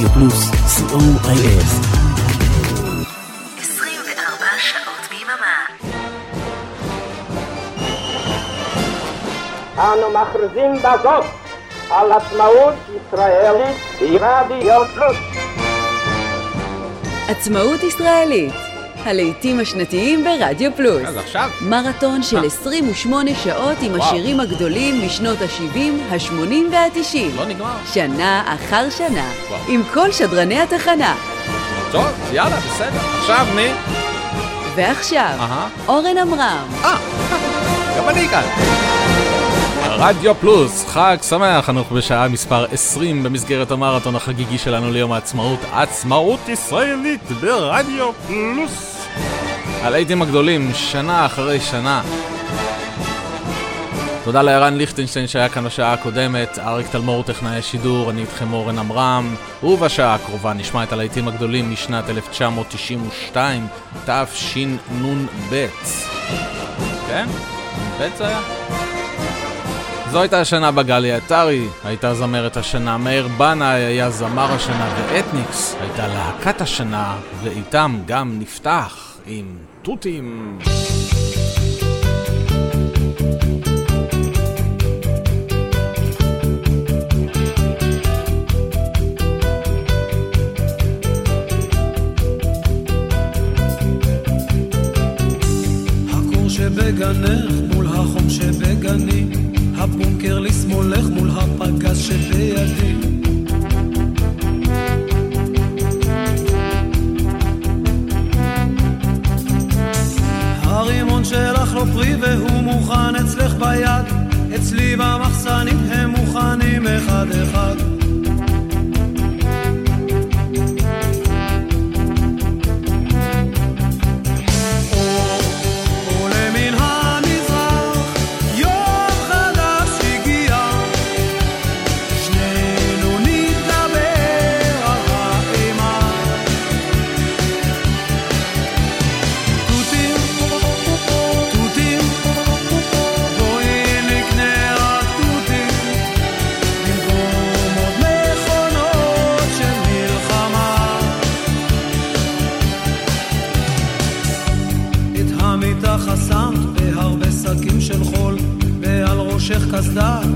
רדיו פלוס, co.il. 24 שעות ביממה. אנו מכריזים בזאת על עצמאות ישראלית ברדיו פלוס. עצמאות ישראלית, הלעיתים השנתיים ברדיו פלוס. אז עכשיו? מרתון של אה. 28 שעות עם וואו. השירים הגדולים משנות ה-70, ה-80 וה-90. לא נגמר. שנה אחר שנה, וואו. עם כל שדרני התחנה. טוב, יאללה, בסדר. עכשיו מי? ועכשיו. אורן עמרם. אה, גם אני כאן. רדיו פלוס, חג שמח, אנחנו בשעה מספר 20 במסגרת המרתון החגיגי שלנו ליום העצמאות, עצמאות ישראלית ברדיו פלוס. הלהיטים הגדולים, שנה אחרי שנה. תודה לערן ליכטנשטיין שהיה כאן בשעה הקודמת, אריק תלמור טכנאי השידור, אני איתכם אורן עמרם, ובשעה הקרובה נשמע את הלהיטים הגדולים משנת 1992, תשנ"ב. כן? נ"ב זה היה? זו הייתה השנה בגלי עטרי, הייתה זמרת השנה, מאיר בנאי היה זמר השנה, ואתניקס הייתה להקת השנה, ואיתם גם נפתח עם תותים. שבגנך מול החום שבגני, הבונקר לשמאלך מול הפגז שבידי. הרימון שלך לא פרי והוא מוכן אצלך ביד, אצלי במחסנים הם מוכנים אחד אחד. start.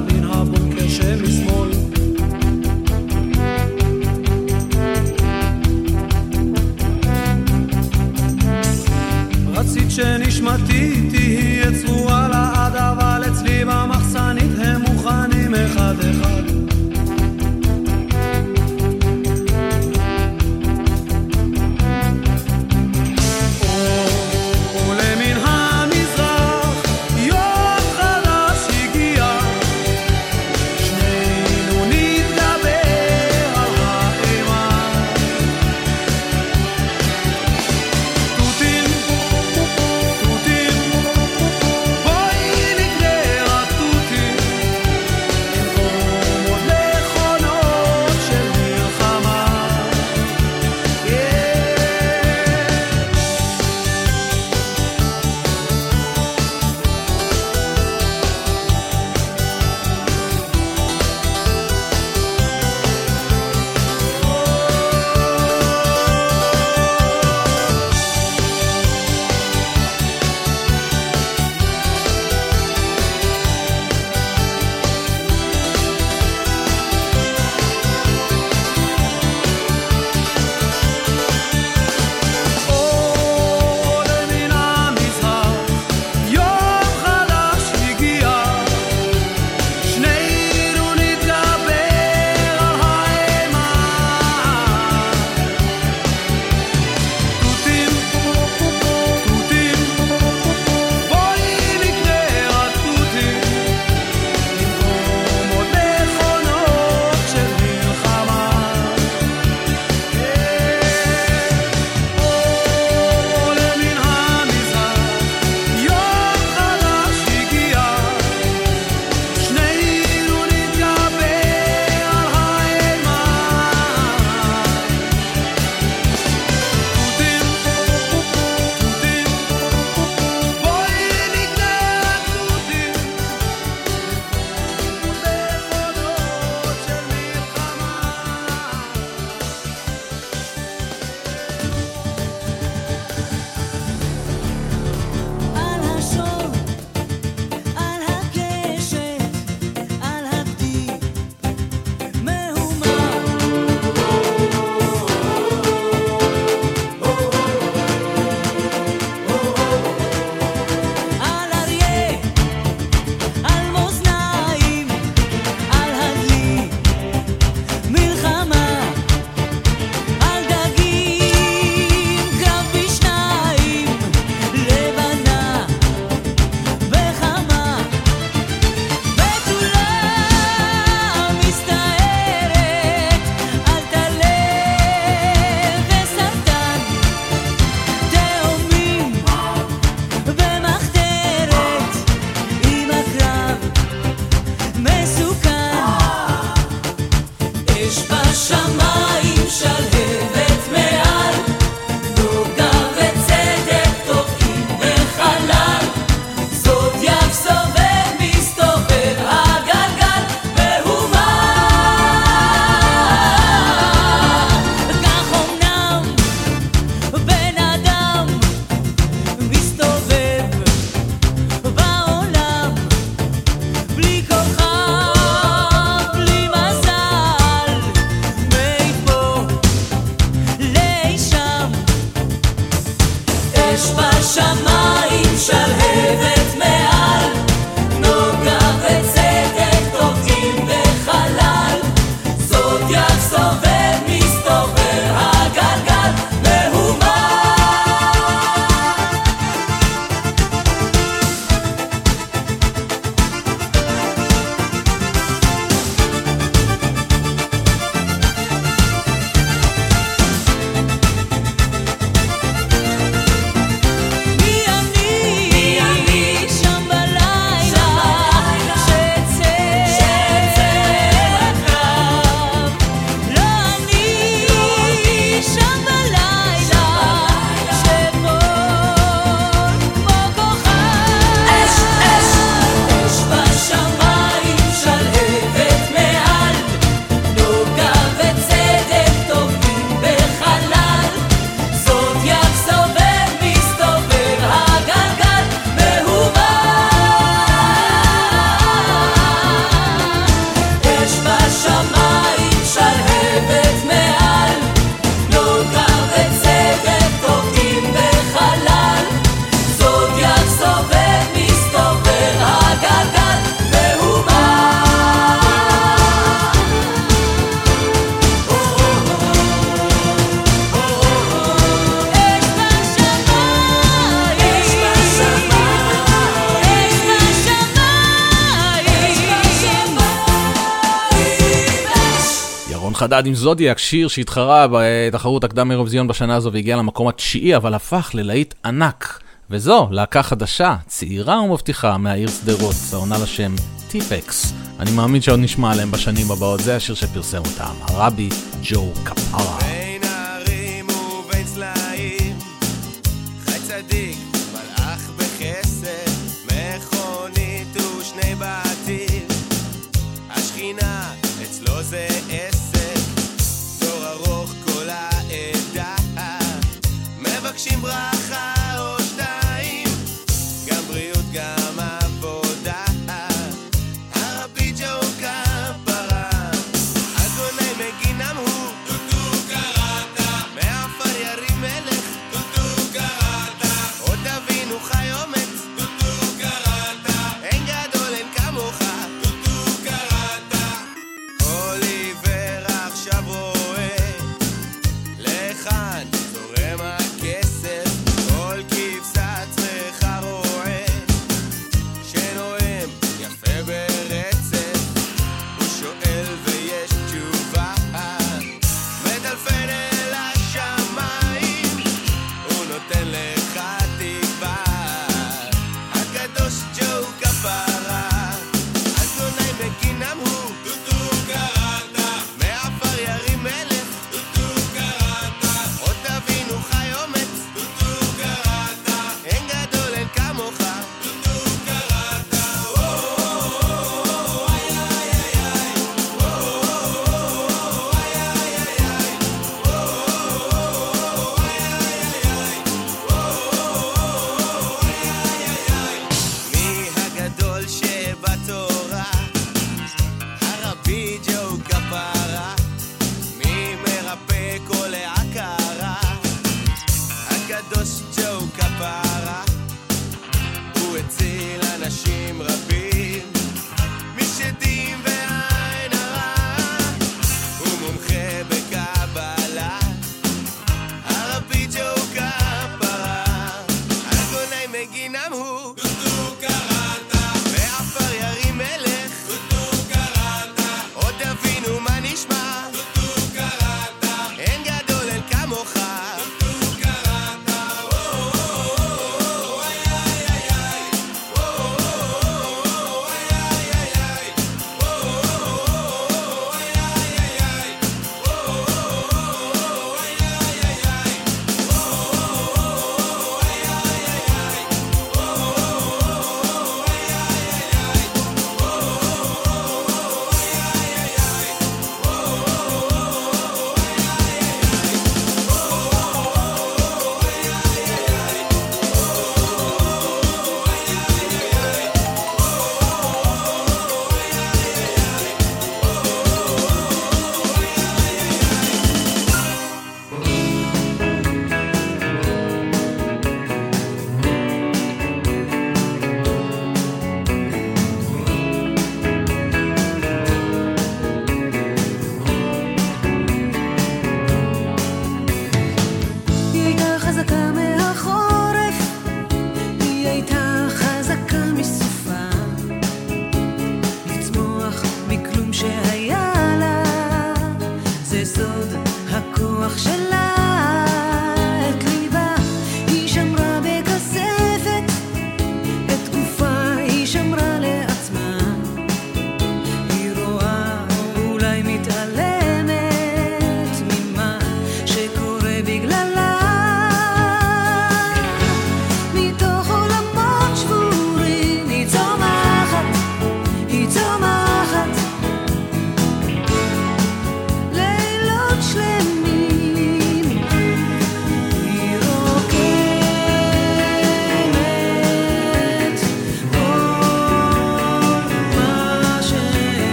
חדד עם זודיאק, שיר שהתחרה בתחרות הקדם אירוויזיון בשנה הזו והגיע למקום התשיעי, אבל הפך ללהיט ענק. וזו להקה חדשה, צעירה ומבטיחה מהעיר שדרות, העונה לשם טיפקס. אני מאמין שעוד נשמע עליהם בשנים הבאות, זה השיר שפרסם אותם, הרבי ג'ו קפרה.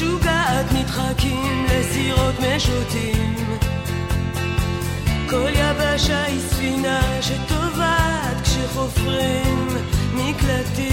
משוגעת נדחקים לסירות משוטים. כל יבשה היא ספינה שטובעת כשחופרים מקלטים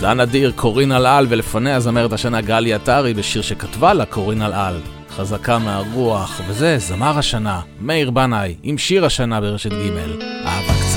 דן אדיר, קורין אלעל, ולפניה זמרת השנה גלי עטרי בשיר שכתבה לה קורין אלעל. חזקה מהרוח, וזה זמר השנה, מאיר בנאי, עם שיר השנה ברשת ג', אהבה קצרה.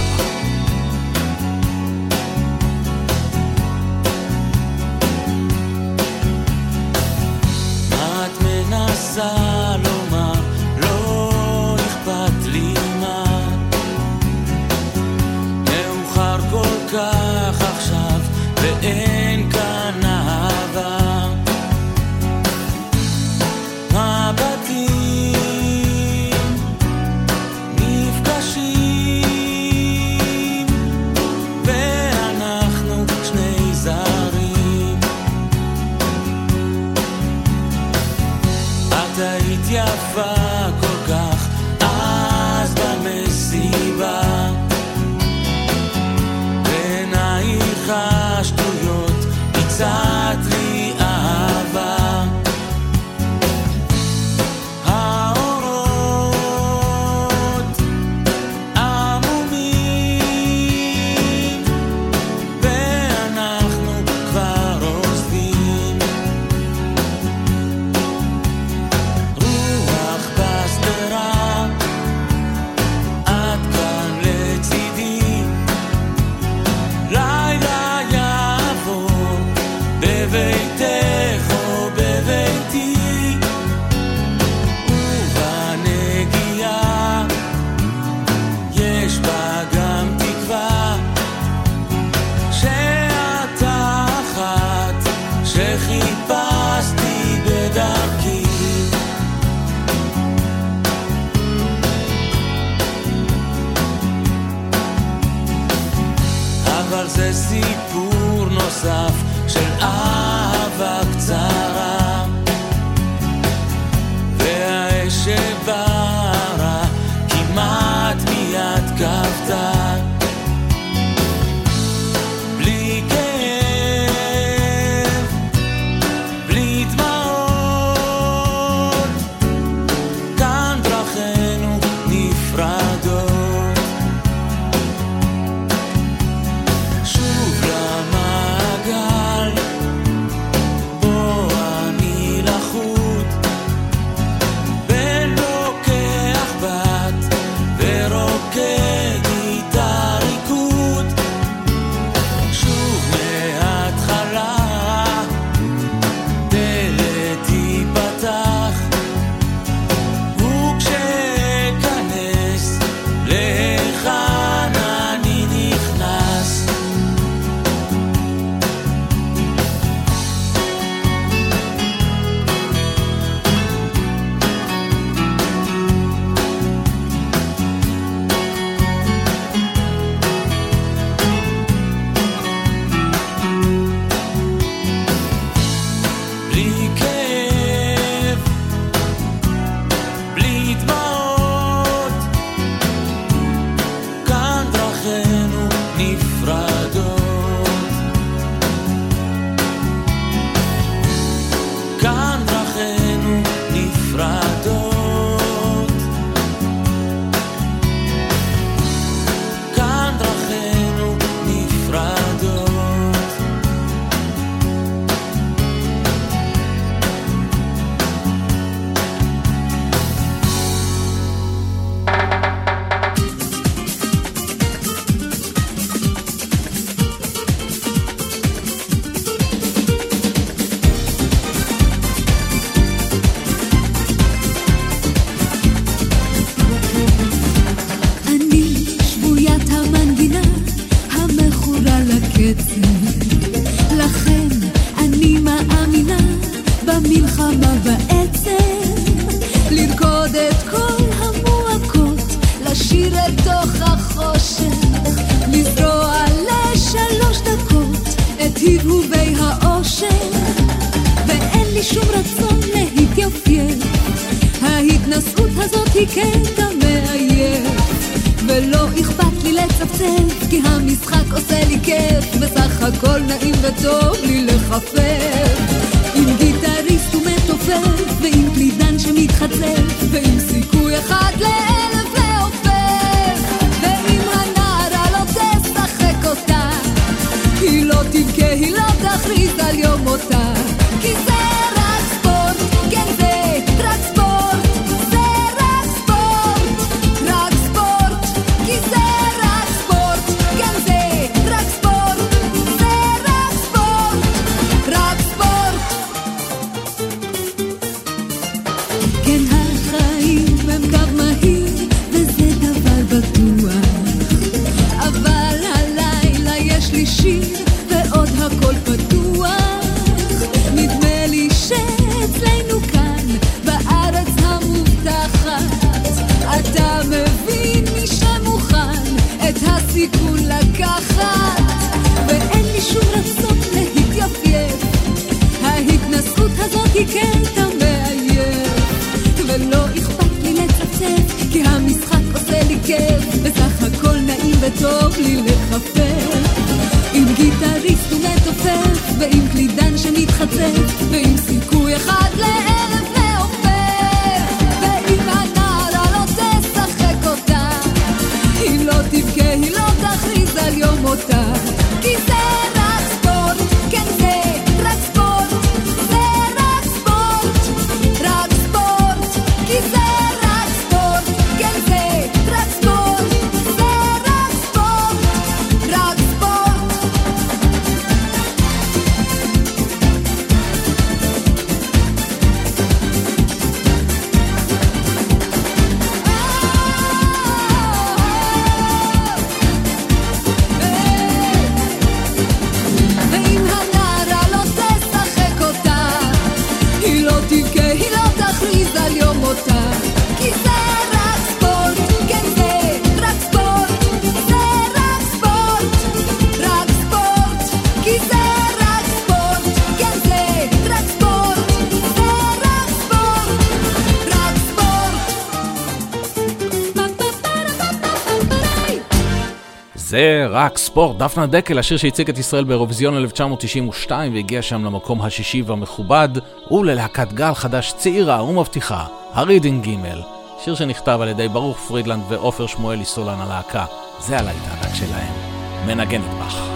e por ועם קלידן שמתחצף, ועם סיכוי אחד לאחד voltar. רק ספורט. דפנה דקל, השיר שהציג את ישראל באירוויזיון 1992 והגיע שם למקום השישי והמכובד, וללהקת גל חדש צעירה ומבטיחה, הרידינג גימל. שיר שנכתב על ידי ברוך פרידלנד ועופר שמואלי סולן הלהקה. זה הלהיט הענק שלהם. מנגנת בך.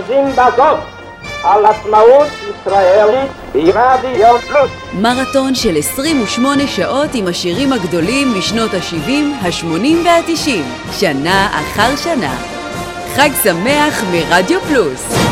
מכריזים בזאת על עצמאות ישראלית ברדיו פלוס. מרתון של 28 שעות עם השירים הגדולים משנות ה-70, ה-80 וה-90, שנה אחר שנה. חג שמח מרדיו פלוס.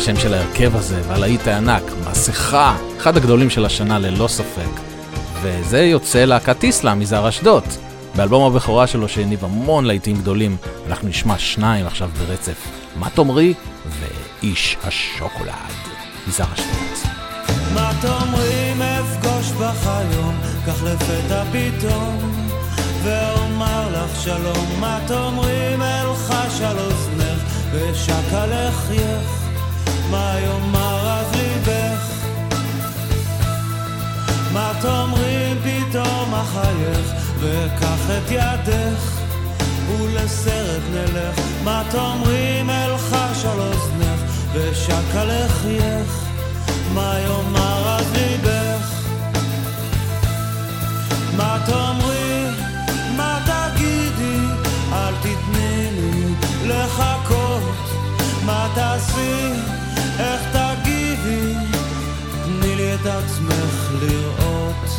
השם של ההרכב הזה, והלהיט הענק, מסכה, אחד הגדולים של השנה ללא ספק. וזה יוצא להקת טיסלה מזער אשדוד. באלבום הבכורה שלו שהניב המון להיטים גדולים, אנחנו נשמע שניים עכשיו ברצף, מה תאמרי ואיש השוקולד, מזער אשדוד. מה תאמרי אפגוש בך היום, לפתע פתאום, ואומר לך שלום, מה תאמרי אלחש על אוזנך, ושקה לחייך, מה יאמר אז ליבך? מה תאמרי פתאום אחייך, וקח את ידך, ולסרט נלך, מה תאמרי אלחש על אוזנך, ושקה לחייך, מה יאמר אז ליבך? מה תאמרי, מה תגידי, אל תתני לי לחכות, מה תעשי, איך תגיבי, תני לי את עצמך לראות.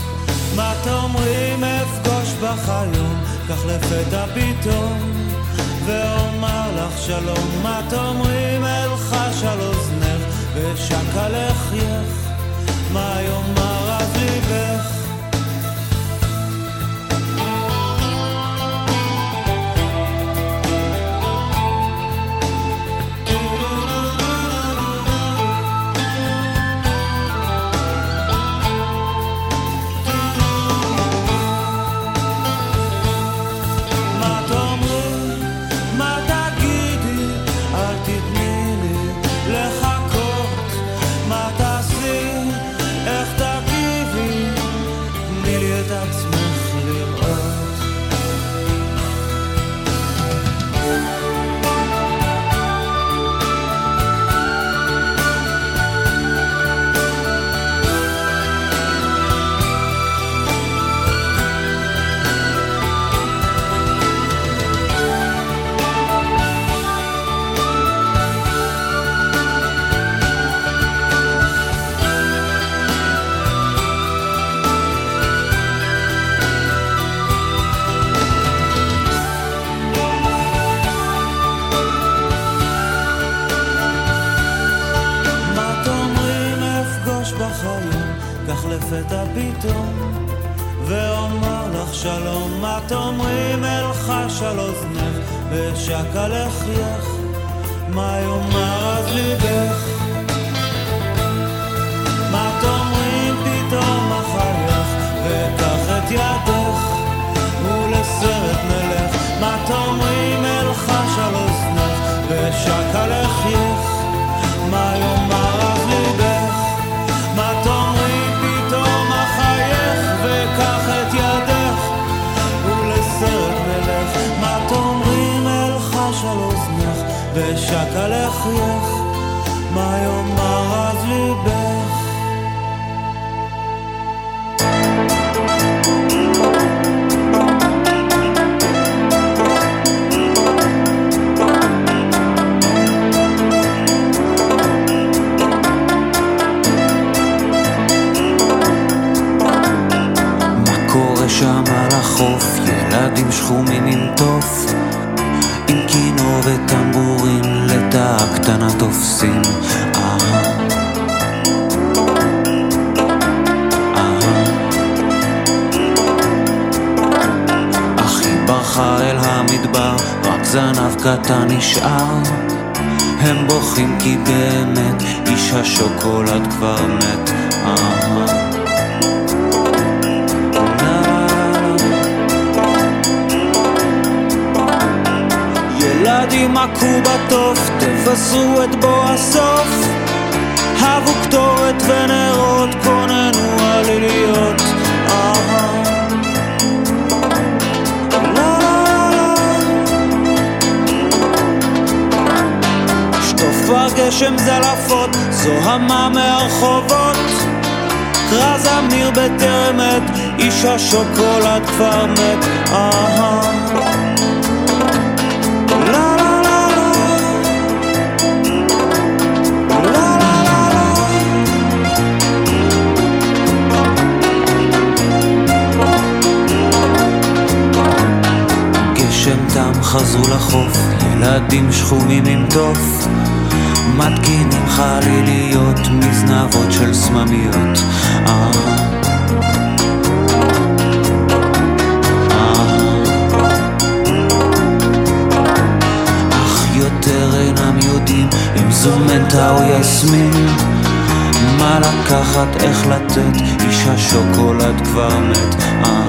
מה תאמרי אם אפגוש בך היום, כך לפתע פתאום, ואומר לך שלום, מה תאמרי אם אלחש על אוזנך, ושקה לחייך, מה יאמר אז ליבך? ברחה אל המדבר רק זנב קטן נשאר הם בוכים כי באמת איש השוקולד כבר מת ילדים מכו בתוף, תבשרו את בוא הסוף. הבו קטורת ונרות, כוננו עליליות. כבר גשם זלעפות, זוהמה מהרחובות. קרא זמיר בטרם עת, איש השוקולד כבר מת. אהה. מתקינים חליליות מזנבות של סממיות. אה. אה. זו מנטה או יסמין. מה לקחת, איך לתת, איש השוקולד כבר מת. אה.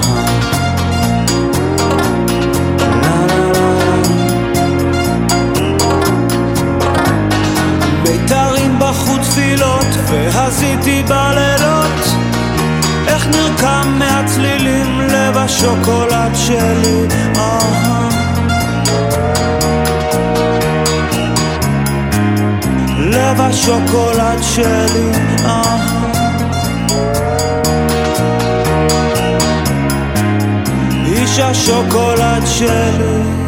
והזיתי בלילות איך נרקם מהצלילים לב השוקולד שלי. אהה. לב השוקולד שלי איש השוקולד שלי.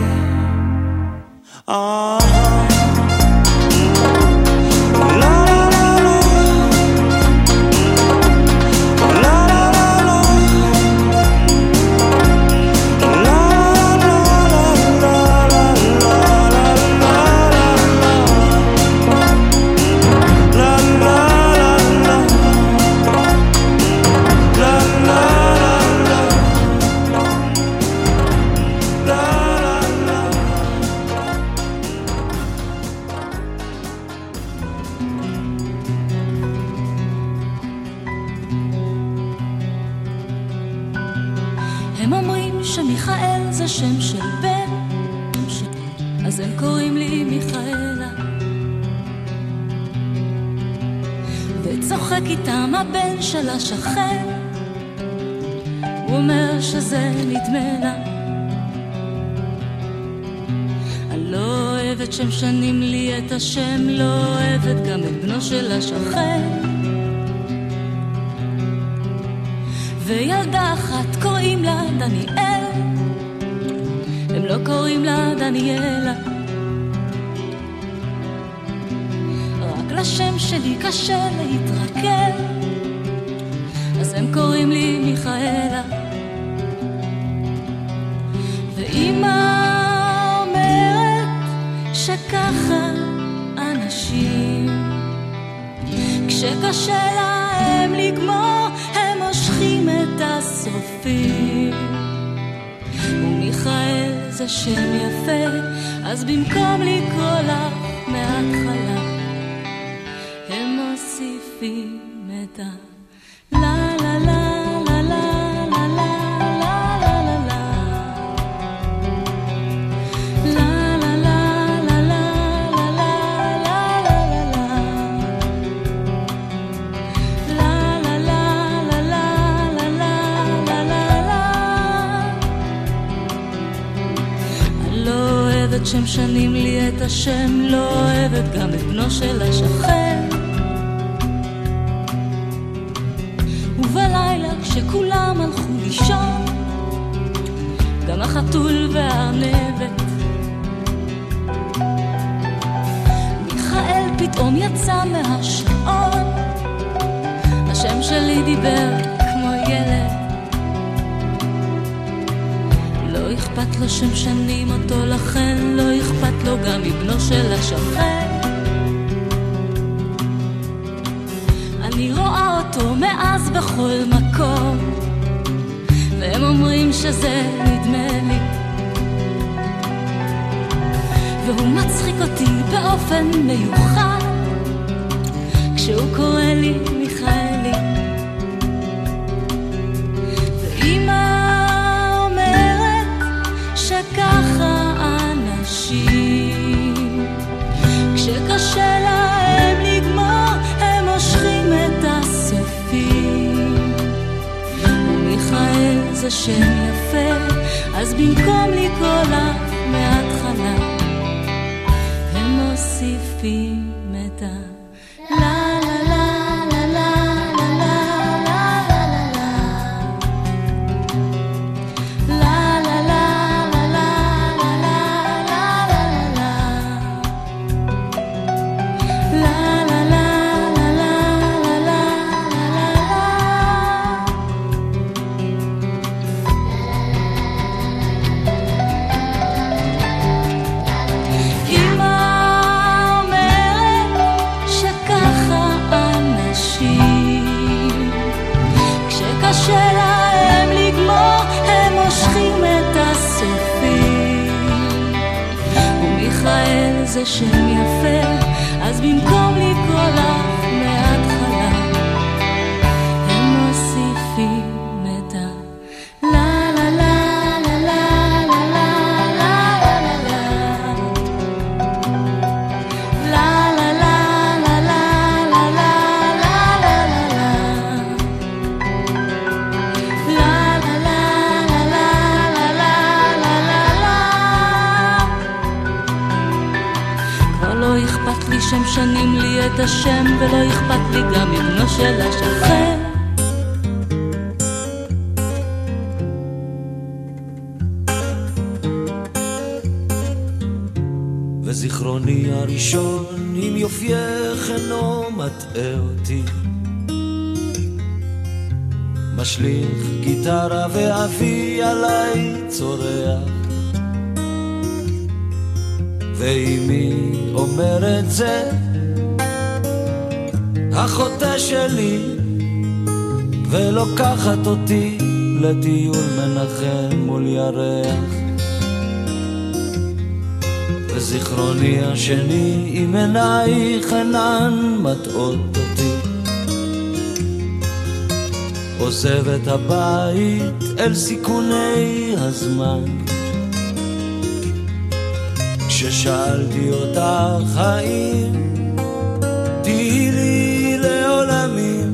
של השם. 分没有。ולוקחת אותי לטיול מנחם מול ירח וזיכרוני השני עם עינייך אינן מטעות אותי. עוזב את הבית אל סיכוני הזמן. כששאלתי אותך האם תהיי לי לעולמים,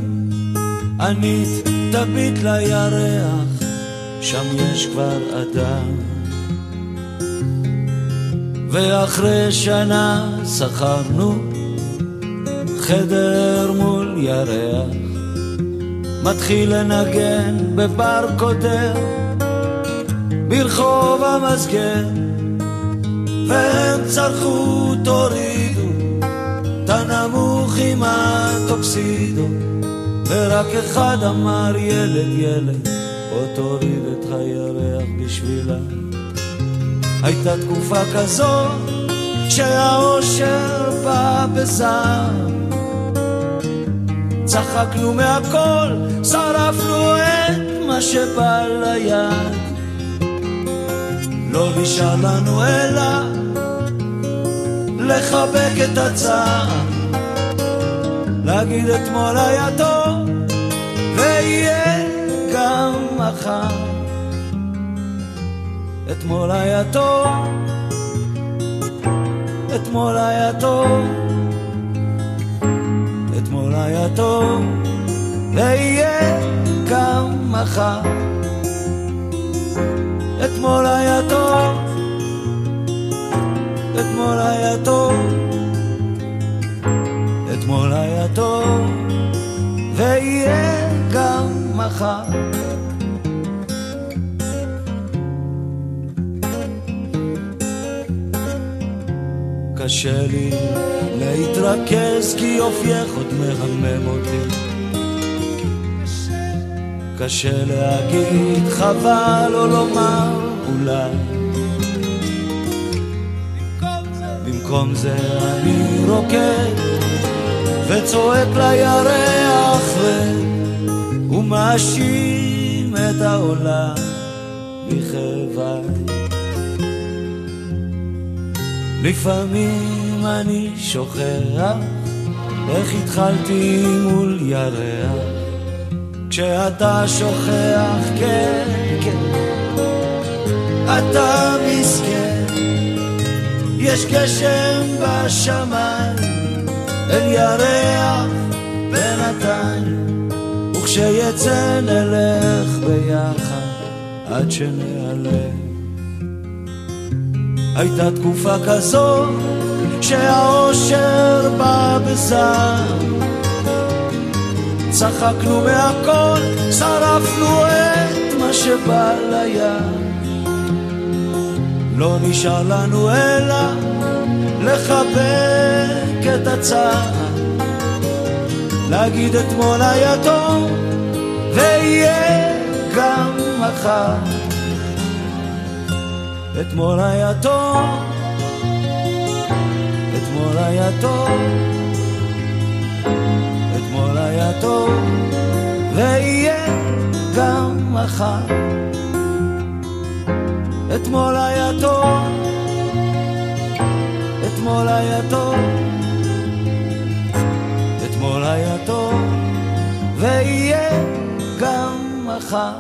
ענית תביט לירח, שם יש כבר אדם. ואחרי שנה שכרנו חדר מול ירח, מתחיל לנגן בבר קודר ברחוב המסגר. והם צרחו תורידו את הנמוך עם הטוקסידו ורק אחד אמר ילד ילד בוא תוריד את הירח בשבילה. הייתה תקופה כזו שהאושר בא בזעם. צחקנו מהכל, שרפנו את מה שבא ליד לא נשאר לנו אלא לחבק את הצער, להגיד אתמול היה טוב, ויהיה גם מחר. אתמול היה טוב, אתמול היה טוב, אתמול היה טוב, ויהיה גם מחר. אתמול היה טוב אתמול היה טוב, אתמול היה טוב, ויהיה גם מחר. קשה לי להתרכז כי יופייך עוד מהמם אותי. קשה להגיד חבל או לומר אולי במקום זה אני רוקד וצועק לירח ומאשים את העולם בכאביי. לפעמים אני שוכח איך התחלתי מול ירח. כשאתה שוכח, כן, כן, אתה מסכן. יש גשם בשמיים, אל ירח בינתיים, וכשיצא נלך ביחד עד שנעלם. הייתה תקופה כזו שהאושר בא בזעם, צחקנו מהכל, שרפנו את מה שבא ליד. לא נשאר לנו אלא לחבק את הצער, להגיד אתמול היה טוב, ויהיה גם מחר. אתמול היה טוב, אתמול היה טוב, אתמול היה טוב, ויהיה גם מחר. אתמול היה טוב אתמול היה טוב, אתמול היה טוב, ויהיה גם מחר.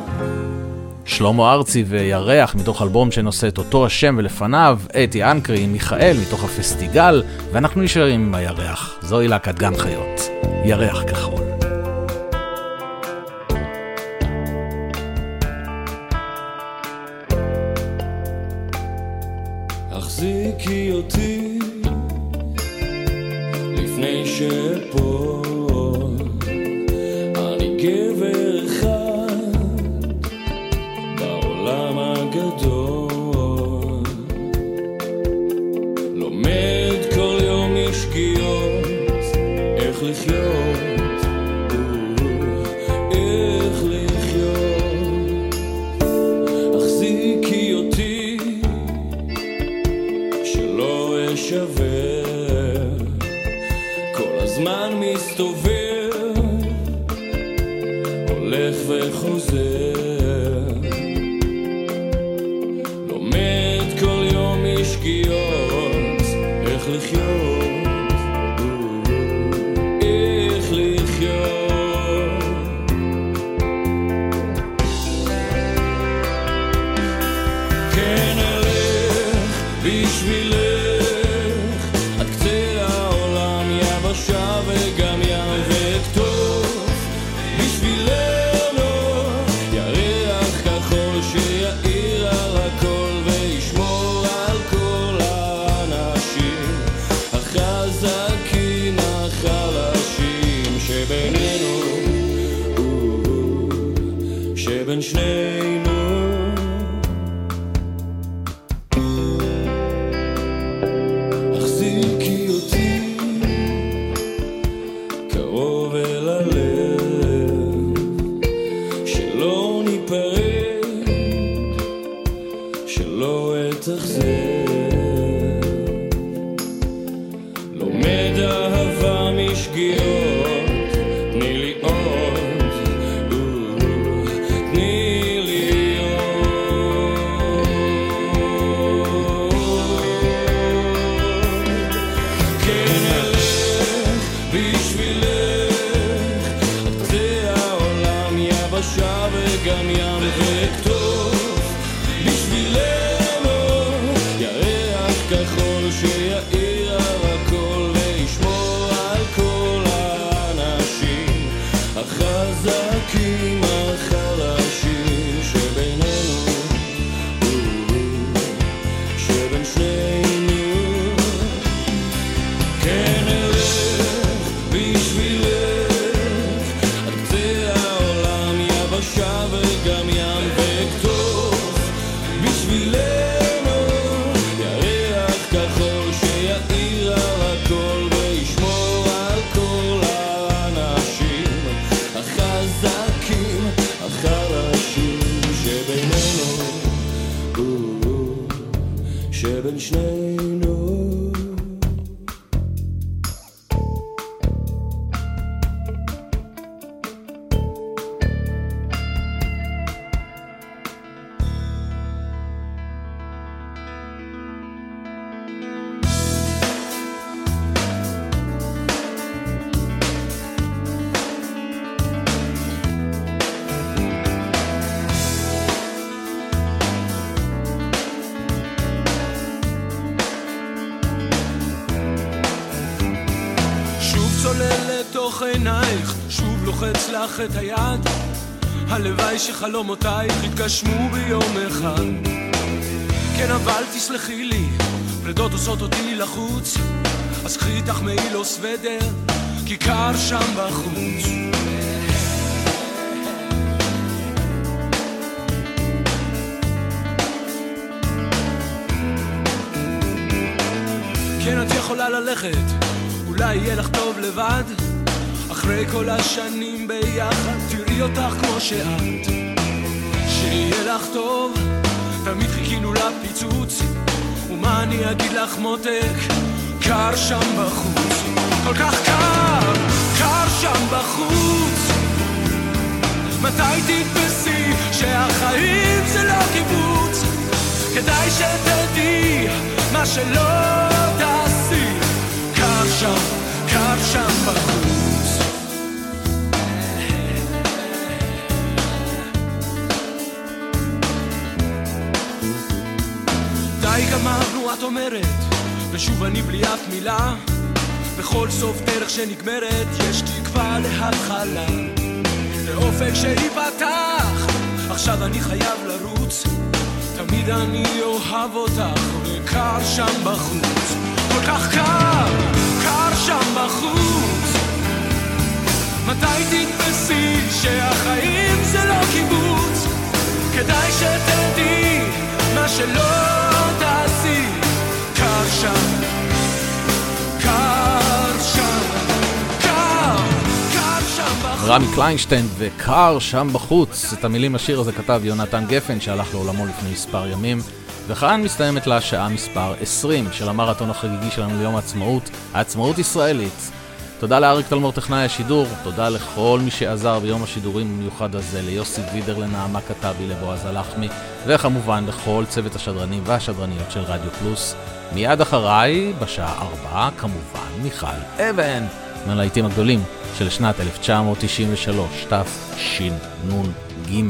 שלמה ארצי וירח מתוך אלבום שנושא את אותו השם ולפניו, אתי אנקרי עם מיכאל מתוך הפסטיגל, ואנחנו נשארים עם הירח. זוהי להקת גן חיות. ירח כחול. החזיקי אותי לפני שלא אתאכזב הלוואי שחלומותייך יתגשמו ביום אחד. כן, אבל תסלחי לי, פרדות עושות אותי לחוץ. אז קחי איתך מעיל או סוודר, כי קר שם בחוץ. כן, את יכולה ללכת, אולי יהיה לך טוב לבד. אחרי כל השנים ביחד, תראי אותך כמו שאת. שיהיה לך טוב, תמיד חיכינו לפיצוץ. ומה אני אגיד לך מותק, קר שם בחוץ. כל כך קר, קר שם בחוץ. מתי תתפסי שהחיים זה לא קיבוץ? כדאי שתדעי מה שלא תעשי קר שם, קר שם בחוץ די גמרנו את אומרת. ושוב אני בלי אף מילה. בכל סוף דרך שנגמרת יש תקווה להתחלה. לאופק שייפתח עכשיו אני חייב לרוץ. תמיד אני אוהב אותך וקר שם בחוץ. כל כך קר, קר שם בחוץ. מתי תתפסי שהחיים זה לא קיבוץ? כדאי שתדעי מה שלא קר שם קר שם קר קר שם בחוץ רמי קליינשטיין וקר שם בחוץ. את המילים לשיר הזה כתב יונתן גפן שהלך לעולמו לפני מספר ימים. וכאן מסתיימת לה שעה מספר 20 של המרתון החגיגי שלנו ליום העצמאות, העצמאות ישראלית. תודה לאריק תלמור טכנאי השידור, תודה לכל מי שעזר ביום השידורים המיוחד הזה, ליוסי וידר, לנעמה כתבי, לבועז הלחמי, וכמובן לכל צוות השדרנים והשדרניות של רדיו פלוס. מיד אחריי, בשעה 4, כמובן, מיכל אבן, מהלהיטים הגדולים של שנת 1993, תשנ"ג.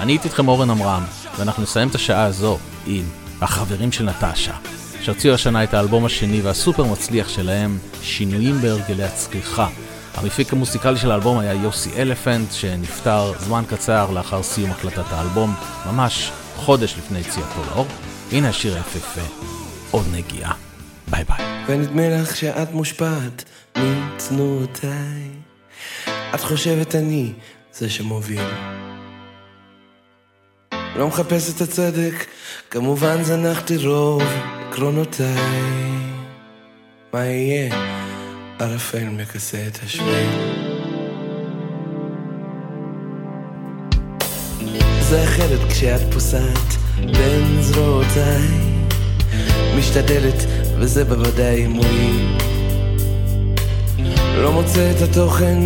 אני איתי איתכם אורן עמרם, ואנחנו נסיים את השעה הזו עם החברים של נטשה. שהוציאו השנה את האלבום השני והסופר מצליח שלהם, שינויים בהרגלי הצריכה. המפיק המוסיקלי של האלבום היה יוסי אלפנט, שנפטר זמן קצר לאחר סיום הקלטת האלבום, ממש חודש לפני יציאתו לאור. הנה השיר היפהפה, עוד נגיעה. ביי ביי. ונדמה לך שאת מושפעת מתנועותיי. את חושבת אני זה שמוביל. לא מחפש את הצדק, כמובן זנחתי רוב עקרונותיי. מה יהיה? ערפל מכסה את השביל. זה אחרת כשאת פוסעת בין זרועותיי. משתדלת, וזה בוודאי מועיל. לא מוצא את התוכן,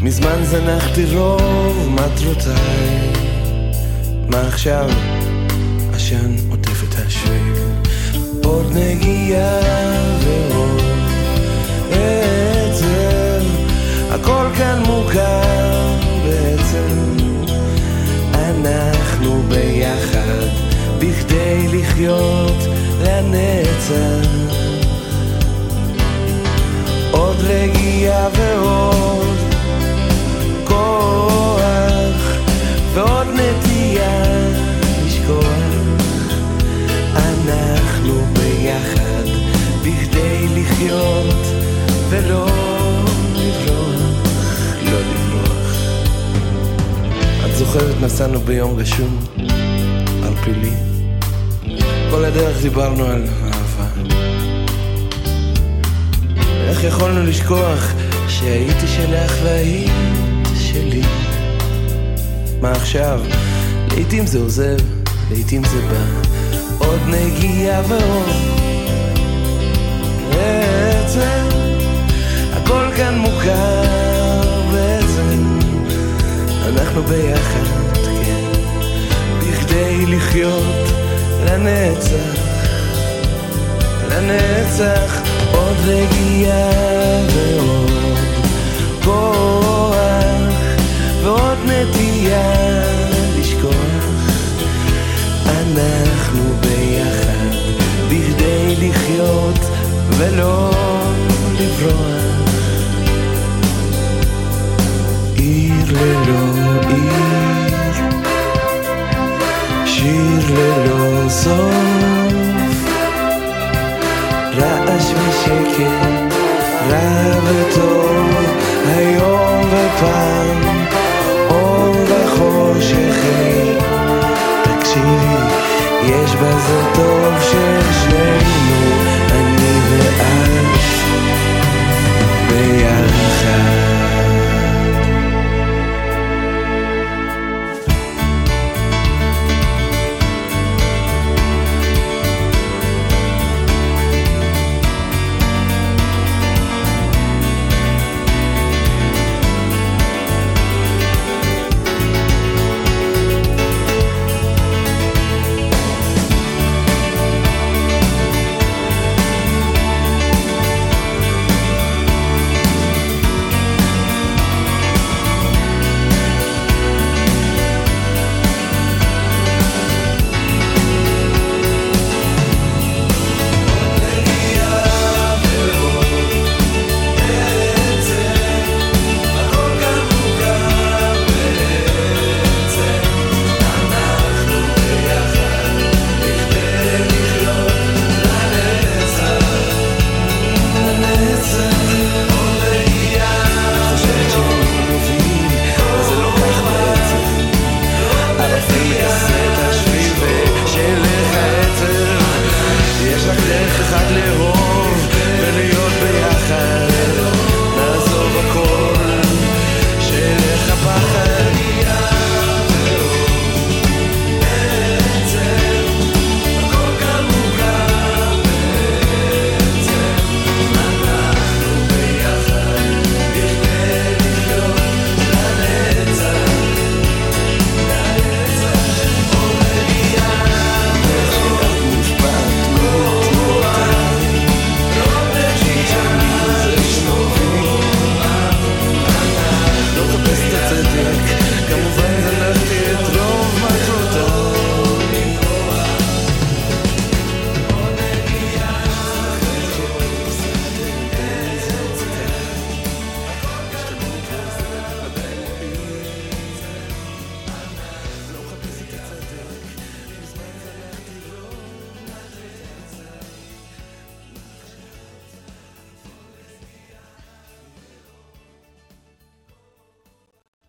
מזמן זנחתי רוב מטרותיי. מה עכשיו? עשן עוטף את השביל. עוד נגיעה ועוד עצם, הכל כאן מוכר בעצם. אנחנו ביחד, בכדי לחיות לנצח. עוד רגיעה ועוד כוח, ועוד נטייה לשכוח. אנחנו ביחד, בכדי לחיות ולא לברוח, לא לברוח. את זוכרת נסענו ביום גשום על פילי? כל הדרך דיברנו על אהבה. איך יכולנו לשכוח שהייתי שלך והיית שלי? מה עכשיו? לעתים זה עוזב, לעתים זה בא, עוד נגיעה ועוד. בעצם, הכל כאן מוכר בעצם, אנחנו ביחד, כן, בכדי לחיות לנצח, לנצח, עוד רגיעה ועוד כוח, ועוד נטייה לשכוח. אנחנו ביחד, בכדי לחיות ולא לברוח. עיר ללא עיר, שיר ללא סוף. רעש ושקט, רע וטוב, היום ופעם, אור וחושך. תקשיבי, יש בזה טוב של שני...